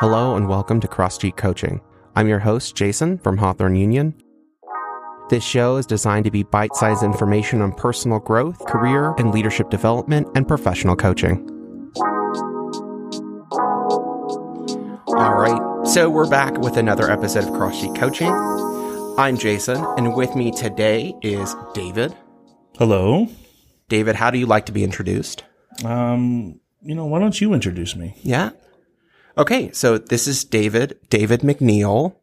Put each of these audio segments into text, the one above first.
Hello and welcome to Cross Street Coaching. I'm your host, Jason from Hawthorne Union. This show is designed to be bite sized information on personal growth, career and leadership development, and professional coaching. All right, so we're back with another episode of Cross Street Coaching. I'm Jason, and with me today is David. Hello. David, how do you like to be introduced? Um, you know, why don't you introduce me? Yeah. Okay, so this is David, David McNeil.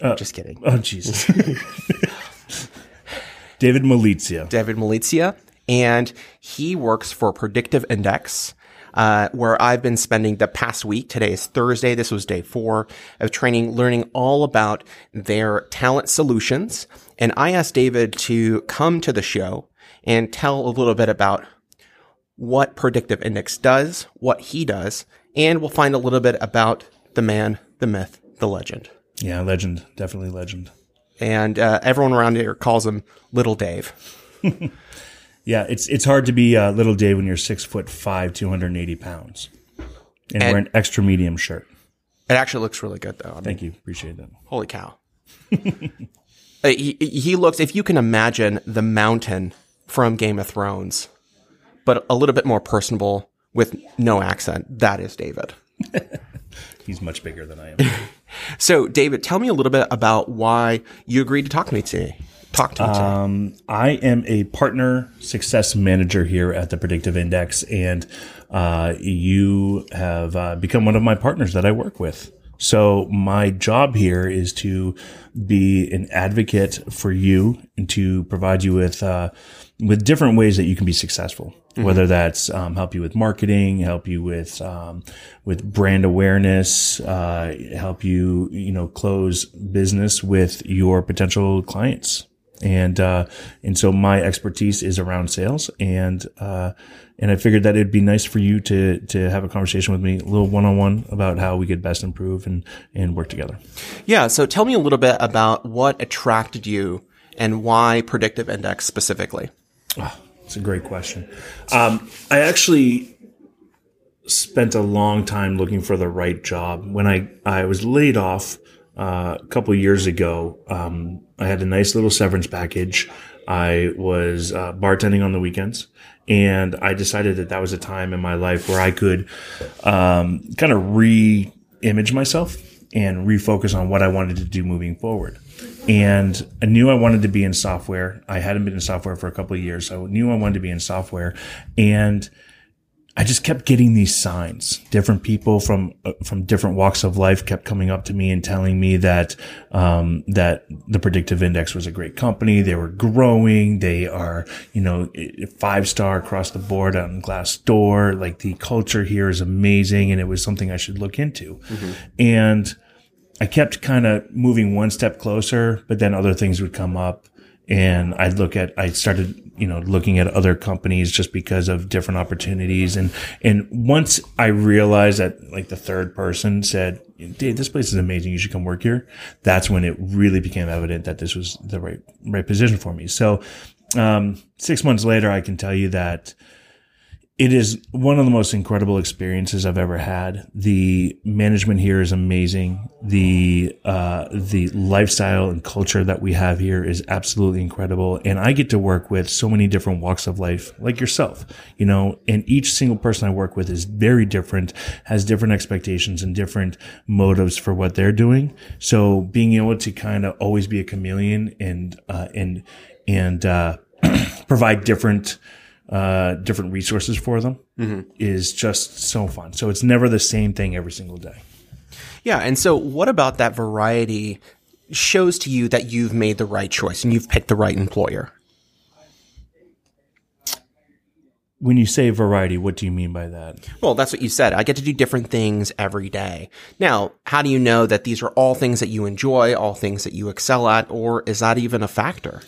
Uh, Just kidding. Oh, Jesus. David Malizia. David Malizia, and he works for Predictive Index, uh, where I've been spending the past week. Today is Thursday. This was day four of training, learning all about their talent solutions. And I asked David to come to the show and tell a little bit about what Predictive Index does, what he does, and we'll find a little bit about the man, the myth, the legend. Yeah, legend. Definitely legend. And uh, everyone around here calls him Little Dave. Yeah, it's it's hard to be uh, little Dave when you're six foot five, two hundred and eighty pounds, and, And- wear an extra medium shirt. It actually looks really good, though. I mean, Thank you, appreciate that. Holy cow. Uh, he, he looks, if you can imagine the mountain from Game of Thrones, but a little bit more personable with no accent, that is David. He's much bigger than I am. So, David, tell me a little bit about why you agreed to talk to me today. Talk to me today. Um, I am a partner success manager here at the Predictive Index, and uh, you have uh, become one of my partners that I work with. So my job here is to be an advocate for you and to provide you with uh, with different ways that you can be successful. Whether that's um, help you with marketing, help you with um, with brand awareness, uh, help you you know close business with your potential clients and uh, and so my expertise is around sales and uh, and I figured that it'd be nice for you to to have a conversation with me, a little one on one about how we could best improve and and work together. yeah. So, tell me a little bit about what attracted you and why Predictive Index specifically. It's a great question. Um, I actually spent a long time looking for the right job. When I I was laid off uh, a couple years ago, um, I had a nice little severance package. I was uh, bartending on the weekends, and I decided that that was a time in my life where I could um, kind of re-image myself and refocus on what I wanted to do moving forward. And I knew I wanted to be in software. I hadn't been in software for a couple years. So I knew I wanted to be in software. And I just kept getting these signs. Different people from uh, from different walks of life kept coming up to me and telling me that um, that the Predictive Index was a great company. They were growing. They are you know five star across the board on Glassdoor. Like the culture here is amazing, and it was something I should look into. And I kept kind of moving one step closer, but then other things would come up and I'd look at, I started, you know, looking at other companies just because of different opportunities. And, and once I realized that like the third person said, Dave, this place is amazing. You should come work here. That's when it really became evident that this was the right, right position for me. So, um, six months later, I can tell you that it is one of the most incredible experiences I've ever had. The management here is amazing. The uh, the lifestyle and culture that we have here is absolutely incredible. And I get to work with so many different walks of life, like yourself, you know. And each single person I work with is very different, has different expectations and different motives for what they're doing. So being able to kind of always be a chameleon and uh, and and uh, provide different uh, different resources for them is just so fun. So it's never the same thing every single day. Yeah. And so, what about that variety shows to you that you've made the right choice and you've picked the right employer? When you say variety, what do you mean by that? Well, that's what you said. I get to do different things every day. Now, how do you know that these are all things that you enjoy, all things that you excel at, or is that even a factor?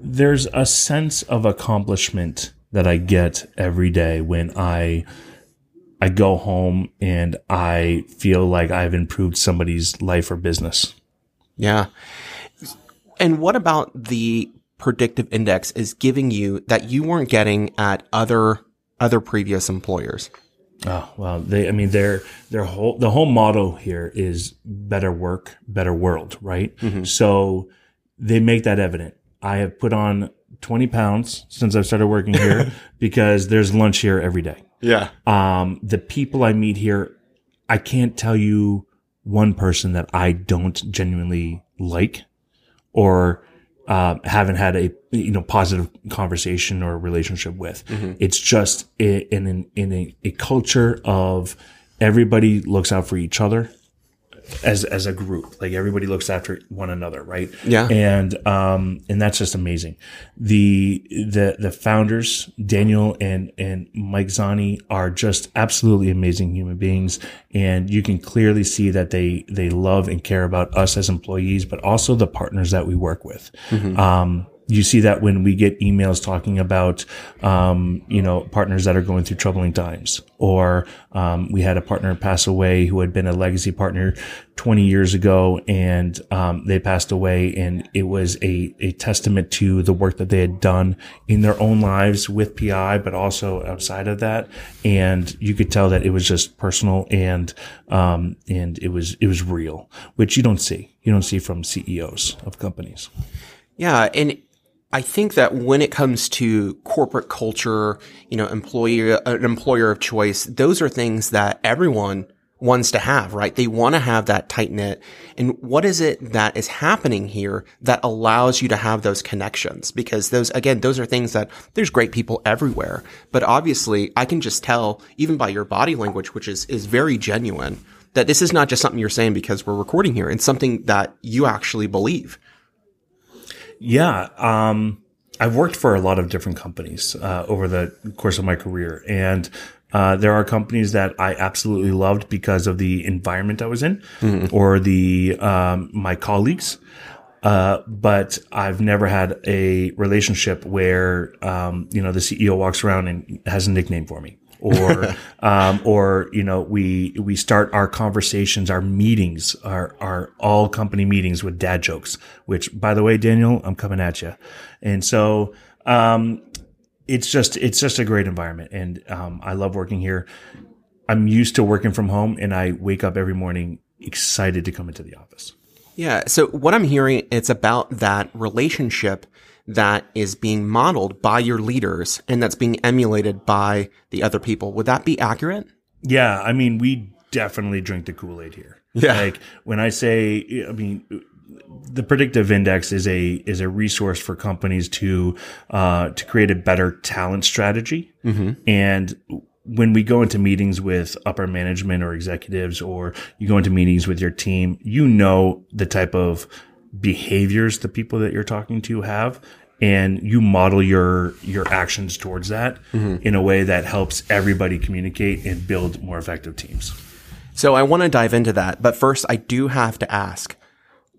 There's a sense of accomplishment that I get every day when I I go home and I feel like I've improved somebody's life or business. Yeah. And what about the predictive index is giving you that you weren't getting at other other previous employers? Oh well, they. I mean, their their whole the whole motto here is better work, better world, right? Mm-hmm. So they make that evident. I have put on twenty pounds since I've started working here because there's lunch here every day. Yeah. Um, the people I meet here, I can't tell you one person that I don't genuinely like or uh, haven't had a you know positive conversation or relationship with. It's just in in, in a, a culture of everybody looks out for each other as as a group. Like everybody looks after one another, right? Yeah. And um and that's just amazing. The the the founders, Daniel and and Mike Zani are just absolutely amazing human beings and you can clearly see that they they love and care about us as employees but also the partners that we work with. Um you see that when we get emails talking about, um, you know, partners that are going through troubling times, or um, we had a partner pass away who had been a legacy partner 20 years ago, and um, they passed away, and it was a a testament to the work that they had done in their own lives with PI, but also outside of that, and you could tell that it was just personal and um, and it was it was real, which you don't see. You don't see from CEOs of companies. Yeah, and I think that when it comes to corporate culture, you know, employer an employer of choice, those are things that everyone wants to have, right? They want to have that tight knit. And what is it that is happening here that allows you to have those connections? Because those, again, those are things that there's great people everywhere. But obviously I can just tell even by your body language, which is, is very genuine, that this is not just something you're saying because we're recording here. It's something that you actually believe. Yeah. Um, I've worked for a lot of different companies uh, over the course of my career, and uh, there are companies that I absolutely loved because of the environment I was in or the um, my colleagues. Uh, but I've never had a relationship where um, you know the CEO walks around and has a nickname for me. Or um, or you know we we start our conversations our meetings our our all company meetings with dad jokes which by the way Daniel I'm coming at you and so um, it's just it's just a great environment. And um, I love working here. I'm used to working from home and I wake up every morning excited to come into the office. Yeah. So what I'm hearing, it's about that relationship that is being modeled by your leaders and that's being emulated by the other people. Would that be accurate? Yeah, I mean, we definitely drink the Kool Aid here. Yeah. like when I say, I mean, the predictive index is a is a resource for companies to uh, to create a better talent strategy. And when we go into meetings with upper management or executives, or you go into meetings with your team, you know the type of behaviors the people that you're talking to have and you model your your actions towards that mm-hmm. in a way that helps everybody communicate and build more effective teams. So I want to dive into that. But first, I do have to ask,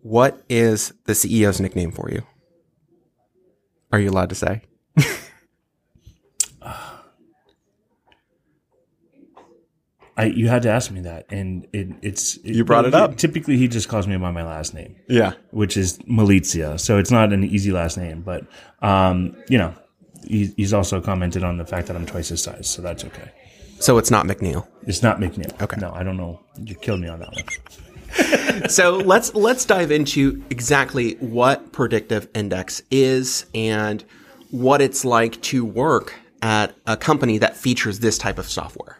what is the CEO's nickname for you? Are you allowed to say? I you had to ask me that, and it, it's it, You brought it up. Typically, he just calls me by my last name, Yeah. which is Malizia. So it's not an easy last name, but um, you know, he, he's also commented on the fact that I'm twice his size, so that's okay. So it's not McNeil. It's not McNeil. Okay. No, I don't know. You killed me on that one. so let's let's dive into exactly what predictive index is and what it's like to work at a company that features this type of software.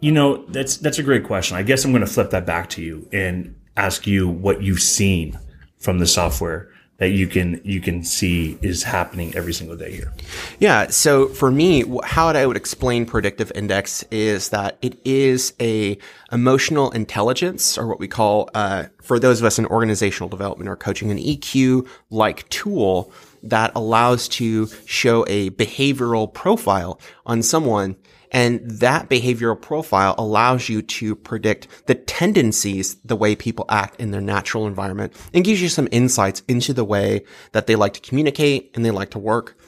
You know, that's that's a great question. I guess I'm going to flip that back to you and ask you what you've seen from the software that you can you can see is happening every single day here. Yeah. So for me, how I would explain predictive index is that it is a emotional intelligence or what we call, uh, for those of us in organizational development or coaching, an EQ like tool that allows to show a behavioral profile on someone. And that behavioral profile allows you to predict the tendencies, the way people act in their natural environment and gives you some insights into the way that they like to communicate and they like to work.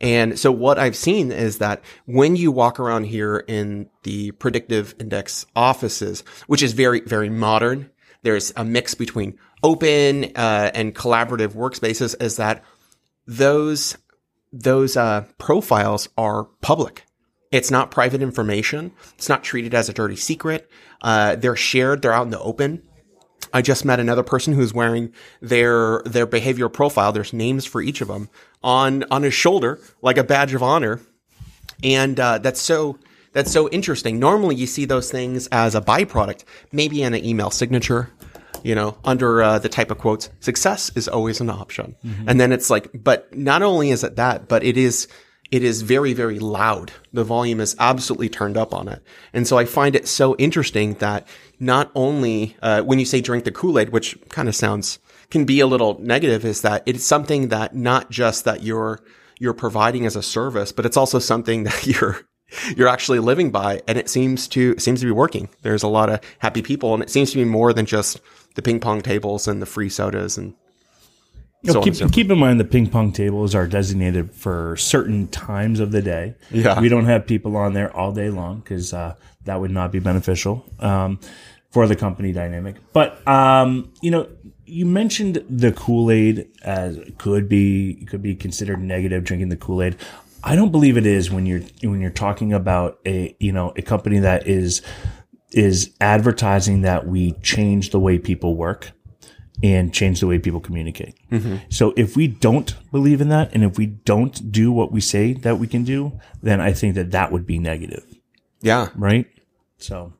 And so what I've seen is that when you walk around here in the predictive index offices, which is very, very modern, there's a mix between open uh, and collaborative workspaces is that those those uh, profiles are public. It's not private information. It's not treated as a dirty secret. Uh, they're shared. They're out in the open. I just met another person who's wearing their their behavioral profile. There's names for each of them on on his shoulder, like a badge of honor, and uh, that's so that's so interesting. Normally, you see those things as a byproduct, maybe in an email signature, you know, under uh, the type of quotes. Success is always an option, and then it's like, but not only is it that, but it is it is very, very loud. The volume is absolutely turned up on it. And so I find it so interesting that not only, uh, when you say drink the Kool-Aid, which kind of sounds, can be a little negative, is that it's something that not just that you're, you're providing as a service, but it's also something that you're, you're actually living by. And it seems to, seems to be working. There's a lot of happy people and it seems to be more than just the ping pong tables and the free sodas and You know, so keep, keep in mind the ping pong tables are designated for certain times of the day. Yeah. We don't have people on there all day long because uh, that would not be beneficial um, for the company dynamic. But um, you know, you mentioned the Kool Aid as could be could be considered negative drinking the Kool Aid. I don't believe it is when you're when you're talking about a you know a company that is is advertising that we change the way people work and change the way people communicate. So if we don't believe in that and if we don't do what we say that we can do, then I think that that would be negative, yeah. right? So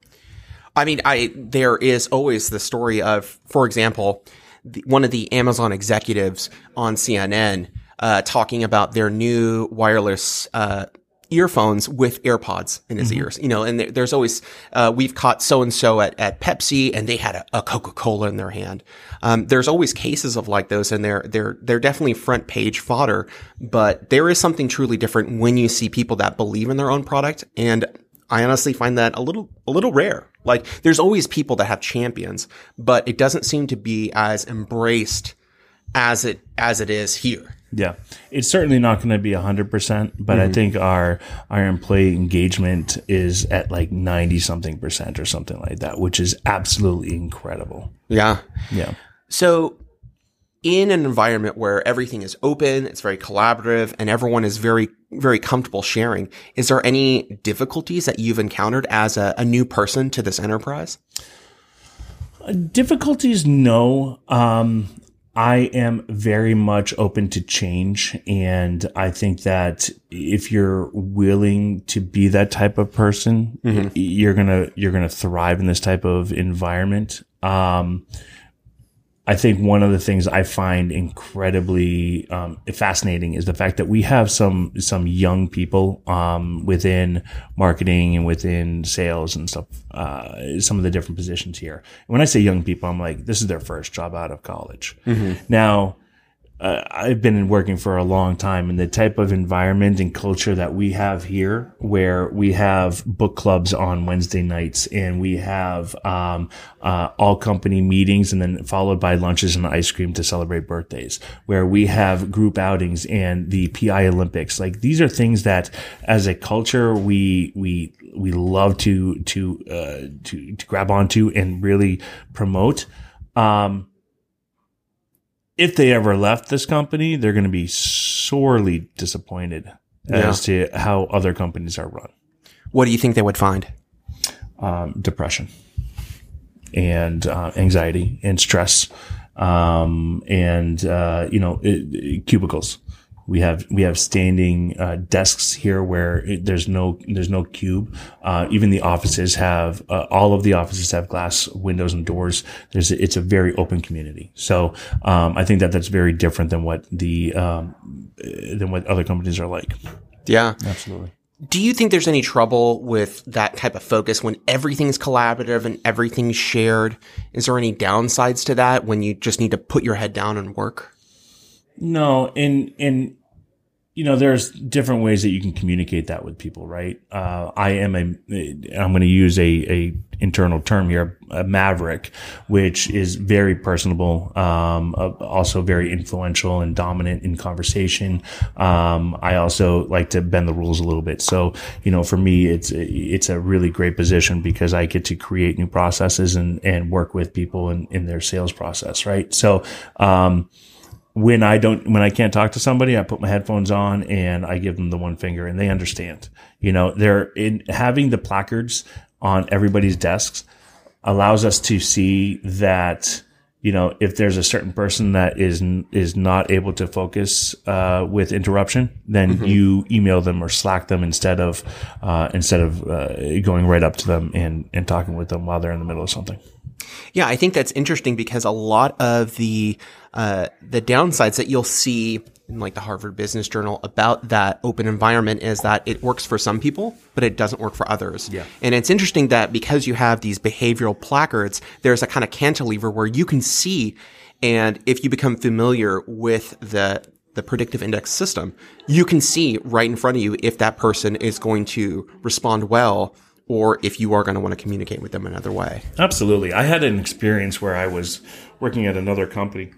I mean, I there is always the story of, for example, the, one of the Amazon executives on CNN uh, talking about their new wireless uh, earphones with AirPods in his ears. You know, and there, there's always uh, we've caught so and so at at Pepsi, and they had a, a Coca Cola in their hand. Um, there's always cases of like those, and they're they're they're definitely front page fodder. But there is something truly different when you see people that believe in their own product and I honestly find that a little, a little rare. Like there's always people that have champions, but it doesn't seem to be as embraced as it, as it is here. Yeah, it's certainly not going to be hundred percent, but I think our our employee engagement is at like ninety something percent or something like that, which is absolutely incredible. Yeah. Yeah. So in an environment where everything is open, it's very collaborative and everyone is very, very comfortable sharing, is there any difficulties that you've encountered as a, a new person to this enterprise? Difficulties, no. Um, I am very much open to change. And I think that if you're willing to be that type of person, y- you're going to, you're going to thrive in this type of environment. Um, I think one of the things I find incredibly um, fascinating is the fact that we have some some young people um, within marketing and within sales and stuff. Uh, some of the different positions here. When I say young people, I'm like this is their first job out of college. Now, uh, I've been working for a long time and the type of environment and culture that we have here where we have book clubs on Wednesday nights and we have, um, uh, all company meetings and then followed by lunches and ice cream to celebrate birthdays where we have group outings and the PI Olympics. Like these are things that as a culture, we, we, we love to, to, uh, to, to grab onto and really promote. Um, if they ever left this company, they're going to be sorely disappointed as to how other companies are run. What do you think they would find? Um, depression and uh, anxiety and stress, um, and uh, you know it, it- cubicles. We have we have standing uh, desks here where it, there's no there's no cube. Uh, even the offices have uh, all of the offices have glass windows and doors. There's it's a very open community. So um, I think that that's very different than what the um, than what other companies are like. Yeah. Absolutely. Do you think there's any trouble with that type of focus when everything's collaborative and everything's shared? Is there any downsides to that when you just need to put your head down and work? No, and and you know, there's different ways that you can communicate that with people, right? Uh, I am a, I'm going to use a, a internal term here, a maverick, which is very personable, um, uh, also very influential and dominant in conversation. Um, I also like to bend the rules a little bit. So, you know, for me, it's, it's a really great position because I get to create new processes and, and work with people in, in their sales process, right? So, um, when I don't, when I can't talk to somebody, I put my headphones on and I give them the one finger and they understand. You know, they're in having the placards on everybody's desks allows us to see that you know if there's a certain person that is is not able to focus uh, with interruption then mm-hmm. you email them or slack them instead of uh, instead of uh, going right up to them and and talking with them while they're in the middle of something yeah i think that's interesting because a lot of the uh, the downsides that you'll see in like the Harvard Business Journal about that open environment is that it works for some people, but it doesn't work for others. Yeah. And it's interesting that because you have these behavioral placards, there's a kind of cantilever where you can see, and if you become familiar with the the predictive index system, you can see right in front of you if that person is going to respond well or if you are going to want to communicate with them another way. Absolutely. I had an experience where I was working at another company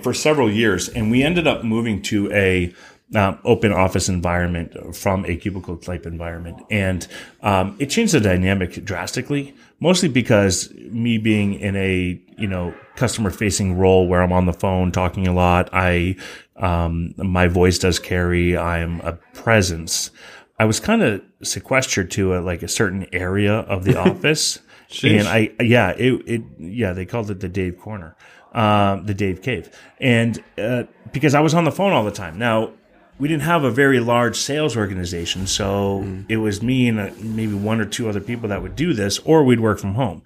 for several years, and we ended up moving to a um, open office environment from a cubicle type environment. And um, it changed the dynamic drastically, mostly because me being in a, you know, customer facing role where I'm on the phone talking a lot, I, um, my voice does carry, I'm a presence. I was kind of sequestered to a, like a certain area of the office. and I, yeah, it, it, yeah, they called it the Dave Corner um, the Dave Cave, and uh, because I was on the phone all the time. Now we didn't have a very large sales organization, so mm. it was me and uh, maybe one or two other people that would do this, or we'd work from home.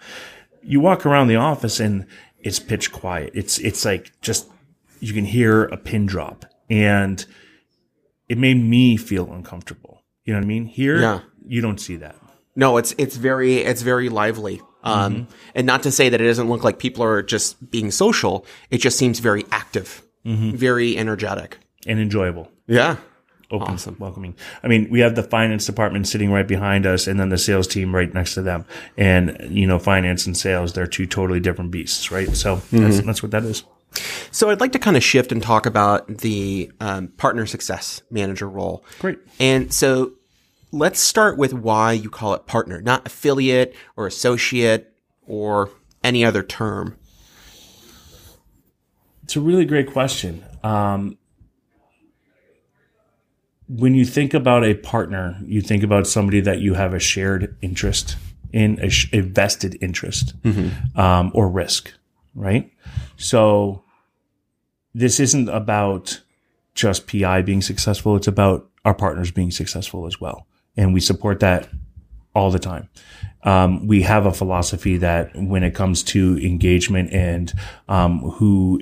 You walk around the office and it's pitch quiet. It's it's like just you can hear a pin drop, and it made me feel uncomfortable. You know what I mean? Here, yeah. you don't see that. No, it's it's very it's very lively. Um, mm-hmm. And not to say that it doesn't look like people are just being social. It just seems very active, mm-hmm. very energetic, and enjoyable. Yeah. Open, awesome. welcoming. I mean, we have the finance department sitting right behind us and then the sales team right next to them. And, you know, finance and sales, they're two totally different beasts, right? So mm-hmm. that's, that's what that is. So I'd like to kind of shift and talk about the um, partner success manager role. Great. And so let's start with why you call it partner, not affiliate or associate or any other term. It's a really great question. Um, when you think about a partner, you think about somebody that you have a shared interest in, a, sh- a vested interest mm-hmm. um, or risk, right? So this isn't about just PI being successful. It's about our partners being successful as well and we support that all the time. Um, we have a philosophy that when it comes to engagement and um, who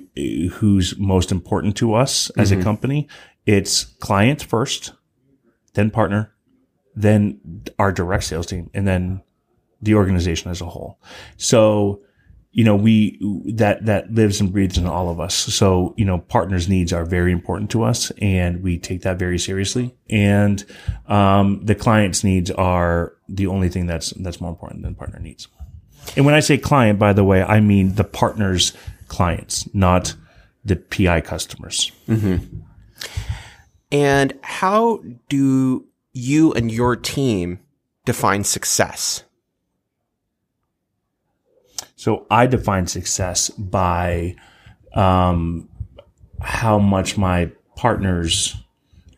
who's most important to us as mm-hmm. a company, it's client first, then partner, then our direct sales team, and then the organization as a whole. So you know, we, that, that lives and breathes in all of us. So, you know, partners' needs are very important to us and we take that very seriously. And, um, the client's needs are the only thing that's, that's more important than partner needs. And when I say client, by the way, I mean the partner's clients, not the PI customers. Mm-hmm. And how do you and your team define success? So I define success by um, how much my partners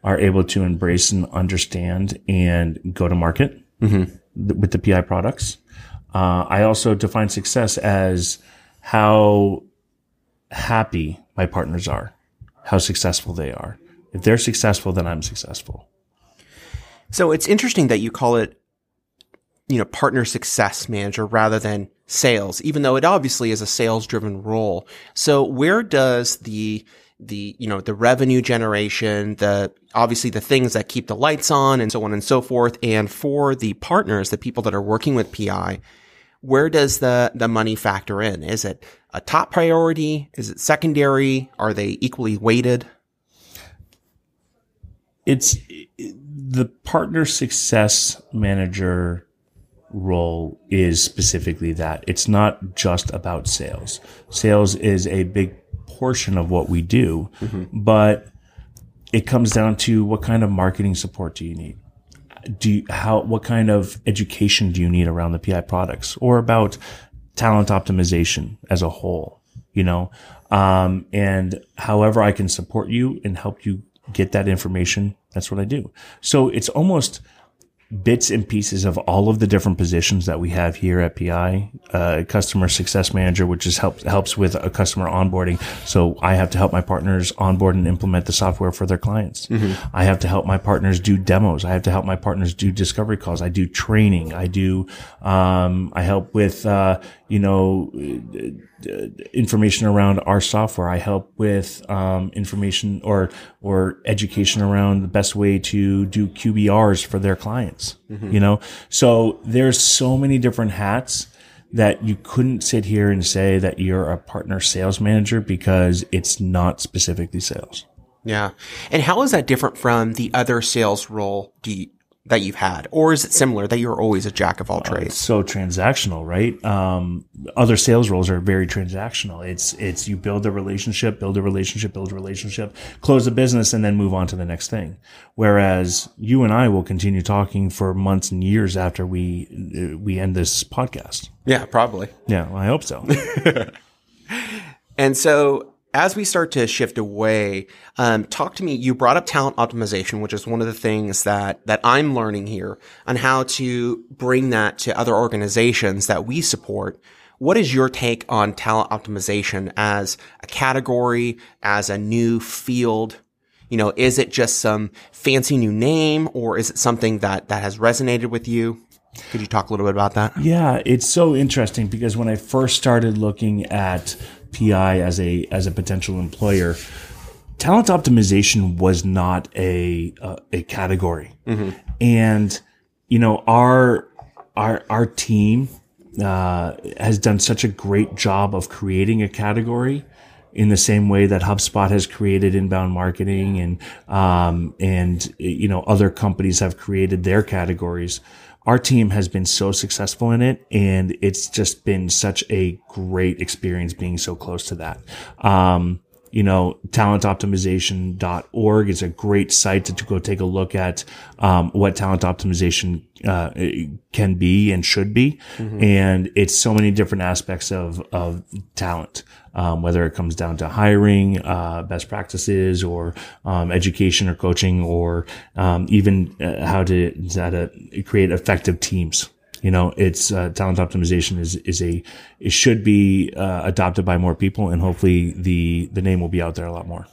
are able to embrace and understand and go to market mm-hmm. th- with the PI products. Uh, I also define success as how happy my partners are, how successful they are. If they're successful, then I'm successful. So it's interesting that you call it, you know, partner success manager rather than sales, even though it obviously is a sales driven role. So where does the the you know the revenue generation the obviously the things that keep the lights on and so on and so forth and for the partners the people that are working with pi where does the the money factor in? Is it a top priority? Is it secondary? Are they equally weighted? It's the partner success manager role is specifically that. It's not just about sales. Sales is a big portion of what we do, mm-hmm. but it comes down to what kind of marketing support do you need? Do you, how, what kind of education do you need around the PI products or about talent optimization as a whole? You know, Um, and however I can support you and help you get that information, that's what I do. So it's almost, bits and pieces of all of the different positions that we have here at PI, uh, customer success manager, which is helps helps with a customer onboarding. So I have to help my partners onboard and implement the software for their clients. Mm-hmm. I have to help my partners do demos. I have to help my partners do discovery calls. I do training. I do, um, I help with, uh, you know, information around our software. I help with um, information or or education around the best way to do QBRs for their clients. Mm-hmm. You know, so there's so many different hats that you couldn't sit here and say that you're a partner sales manager because it's not specifically sales. Yeah. And how is that different from the other sales role do you, that you've had, or is it similar that you're always a jack of all oh, trades? so transactional, right? Um, other sales roles are very transactional. It's it's you build a relationship, build a relationship, build a relationship, close a business, and then move on to the next thing. Whereas you and I will continue talking for months and years after we we end this podcast. Yeah, probably. Yeah, well, I hope so. and so as we start to shift away, um, talk to me. You brought up talent optimization, which is one of the things that that I'm learning here on how to bring that to other organizations that we support. What is your take on talent optimization as a category, as a new field? You know, is it just some fancy new name, or is it something that that has resonated with you? Could you talk a little bit about that? Yeah, it's so interesting because when I first started looking at PI as a as a potential employer, talent optimization was not a uh, a category, mm-hmm. and you know our our our team uh, has done such a great job of creating a category in the same way that HubSpot has created inbound marketing and um, and you know other companies have created their categories our team has been so successful in it and it's just been such a great experience being so close to that. Um, you know, talentoptimization.org is a great site to, to go take a look at um, what talent optimization uh, can be and should be. Mm-hmm. And it's so many different aspects of, of talent um, whether it comes down to hiring, uh, best practices, or um, education or coaching, or um, even uh, how to how to create effective teams. You know, it's uh, talent optimization is is a it should be uh, adopted by more people, and hopefully the the name will be out there a lot more.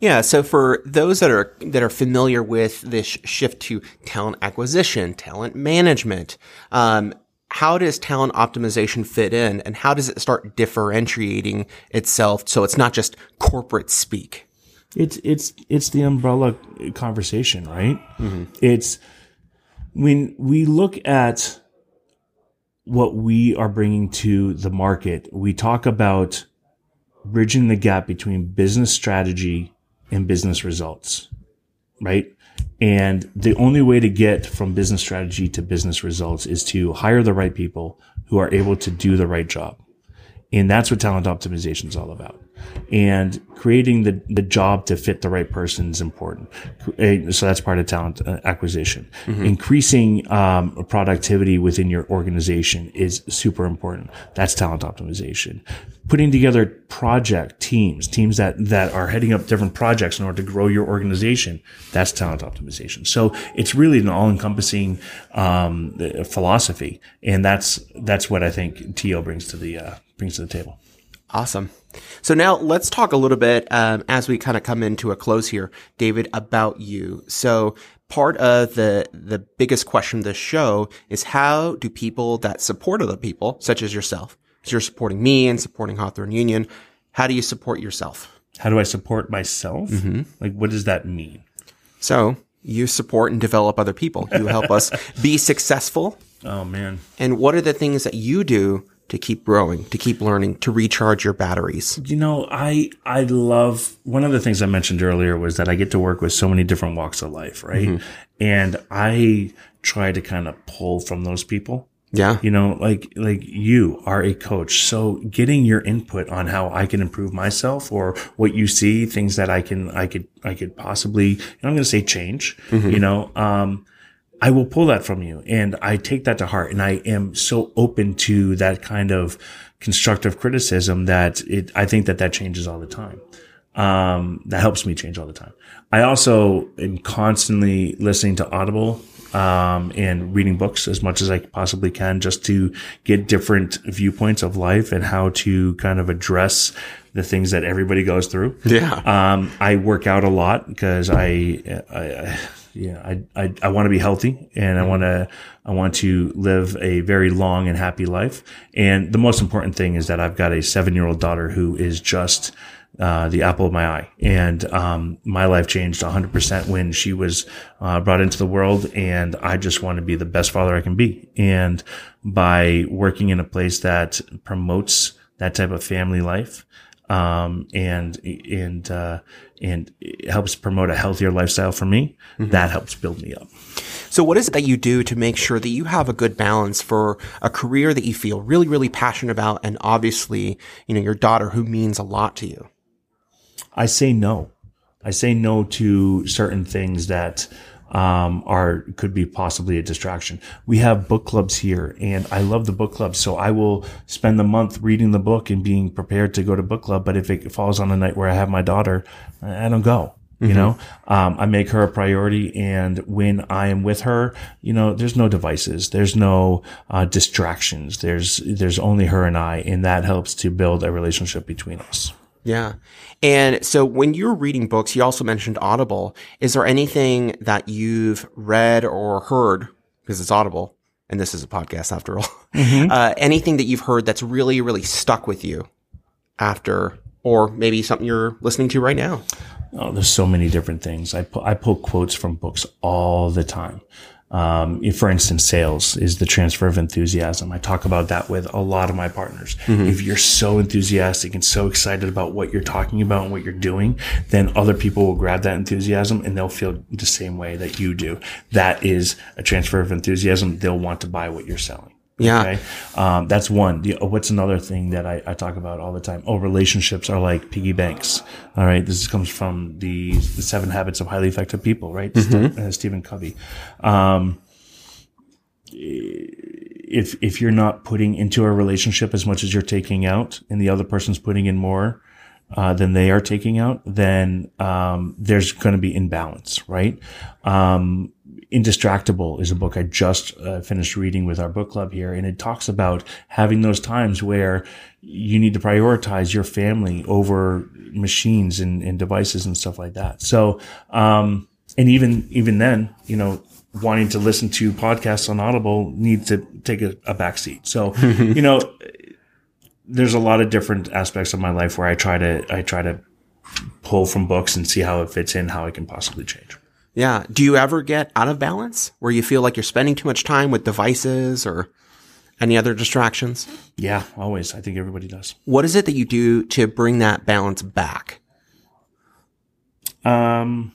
Yeah. So for those that are that are familiar with this shift to talent acquisition, talent management, um, how does talent optimization fit in and how does it start differentiating itself so it's not just corporate speak? It's it's it's the umbrella conversation, right? Mm-hmm. It's when we look at what we are bringing to the market, we talk about bridging the gap between business strategy and business results, right? And the only way to get from business strategy to business results is to hire the right people who are able to do the right job. And that's what talent optimization is all about and creating the, the job to fit the right person is important. Eh, so that's part of talent uh, acquisition. Mm-hmm. Increasing um, productivity within your organization is super important. That's talent optimization. Putting together project teams, teams that, that are heading up different projects in order to grow your organization. That's talent optimization. So it's really an all encompassing, um, philosophy. And that's, that's what I think TO brings to the, uh, brings to the table. Awesome. So now let's talk a little bit um, as we kind of come into a close here, David, about you. So part of the the biggest question of this show is how do people that support other people, such as yourself, because you're supporting me and supporting Hawthorne Union, how do you support yourself? How do I support myself? Mm-hmm. Like, what does that mean? So you support and develop other people. You help us be successful. Oh man! And what are the things that you do to keep growing, to keep learning, to recharge your batteries? You know, I I love one of the things I mentioned earlier was that I get to work with so many different walks of life, right? Mm-hmm. And I try to kind of pull from those people. Yeah. You know, like like you are a coach. So getting your input on how I can improve myself or what you see, things that I can I could I could possibly I'm gonna say change, mm-hmm. you know, um I will pull that from you and I take that to heart and I am so open to that kind of constructive criticism that it, I think that that changes all the time. Um, that helps me change all the time. I also am constantly listening to Audible, um, and reading books as much as I possibly can just to get different viewpoints of life and how to kind of address the things that everybody goes through. Yeah. Um, I work out a lot because I, I, I yeah, I, I, I want to be healthy and I want to, I want to live a very long and happy life. And the most important thing is that I've got a seven year old daughter who is just, uh, the apple of my eye. And um, my life changed 100% when she was uh, brought into the world. And I just want to be the best father I can be. And by working in a place that promotes that type of family life, um, and and uh, and helps promote a healthier lifestyle for me. Mm-hmm. That helps build me up. So, what is it that you do to make sure that you have a good balance for a career that you feel really, really passionate about, and obviously, you know, your daughter who means a lot to you? I say no. I say no to certain things that um, are could be possibly a distraction. We have book clubs here, and I love the book club. So I will spend the month reading the book and being prepared to go to book club. But if it falls on a night where I have my daughter, I don't go. You mm-hmm. know, um, I make her a priority, and when I am with her, you know, there's no devices, there's no uh, distractions. There's there's only her and I, and that helps to build a relationship between us. Yeah. And so when you're reading books, you also mentioned Audible. Is there anything that you've read or heard, because it's Audible, and this is a podcast after all, mm-hmm. uh, anything that you've heard that's really, really stuck with you after, or maybe something you're listening to right now? Oh, there's so many different things. I, pu- I pull quotes from books all the time. Um, if, for instance, sales is the transfer of enthusiasm. I talk about that with a lot of my partners. Mm-hmm. If you're so enthusiastic and so excited about what you're talking about and what you're doing, then other people will grab that enthusiasm and they'll feel the same way that you do. That is a transfer of enthusiasm. They'll want to buy what you're selling. Yeah. Okay? Um, that's one. The, what's another thing that I, I, talk about all the time? Oh, relationships are like piggy banks. All right. This comes from the, the seven habits of highly effective people, right? Mm-hmm. uh, Stephen Covey. Um, if, if you're not putting into a relationship as much as you're taking out and the other person's putting in more, uh, than they are taking out, then um, there's going to be imbalance, right? Um, Indistractable is a book I just uh, finished reading with our book club here, and it talks about having those times where you need to prioritize your family over machines and, and devices and stuff like that. So, um, and even even then, you know, wanting to listen to podcasts on Audible needs to take a, a back seat. So, you know, there's a lot of different aspects of my life where I try to I try to pull from books and see how it fits in, how it can possibly change. Yeah. Do you ever get out of balance where you feel like you're spending too much time with devices or any other distractions? Yeah, always. I think everybody does. What is it that you do to bring that balance back? Um,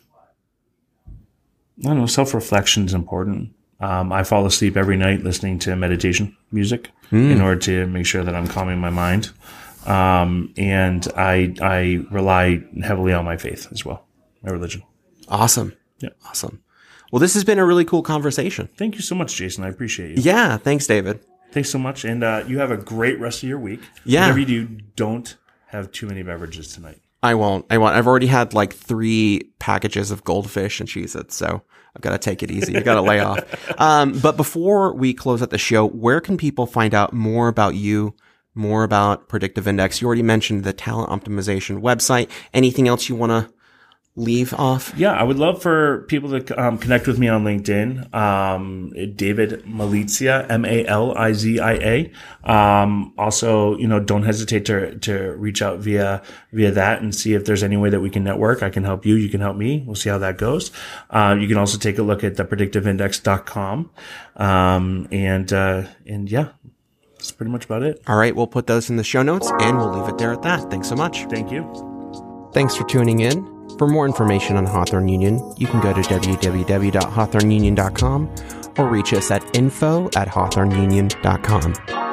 I don't know. Self reflection is important. Um, I fall asleep every night listening to meditation music mm. in order to make sure that I'm calming my mind. Um, and I I rely heavily on my faith as well, my religion. Awesome. Yeah. Awesome. Well, this has been a really cool conversation. Thank you so much, Jason. I appreciate you. Yeah. Thanks, David. Thanks so much. And uh, you have a great rest of your week. Yeah. Whatever you do, don't have too many beverages tonight. I won't. I won't. I've already had like three packages of goldfish and Cheez-It, so I've got to take it easy. I got to lay off. Um, but before we close out the show, where can people find out more about you, more about Predictive Index? You already mentioned the talent optimization website. Anything else you want to leave off? Yeah, I would love for people to um, connect with me on LinkedIn. Um, David Malizia, M A L I Z I A. Um, also, you know, don't hesitate to to reach out via via that and see if there's any way that we can network. I can help you. You can help me. We'll see how that goes. Uh, you can also take a look at the predictiveindex.com. Um, and uh, and yeah, that's pretty much about it. All right, we'll put those in the show notes and we'll leave it there at that. Thanks so much. Thank you. Thanks for tuning in. For more information on Hawthorne Union, you can go to www.hawthorneunion.com or reach us at info at hawthorneunion.com.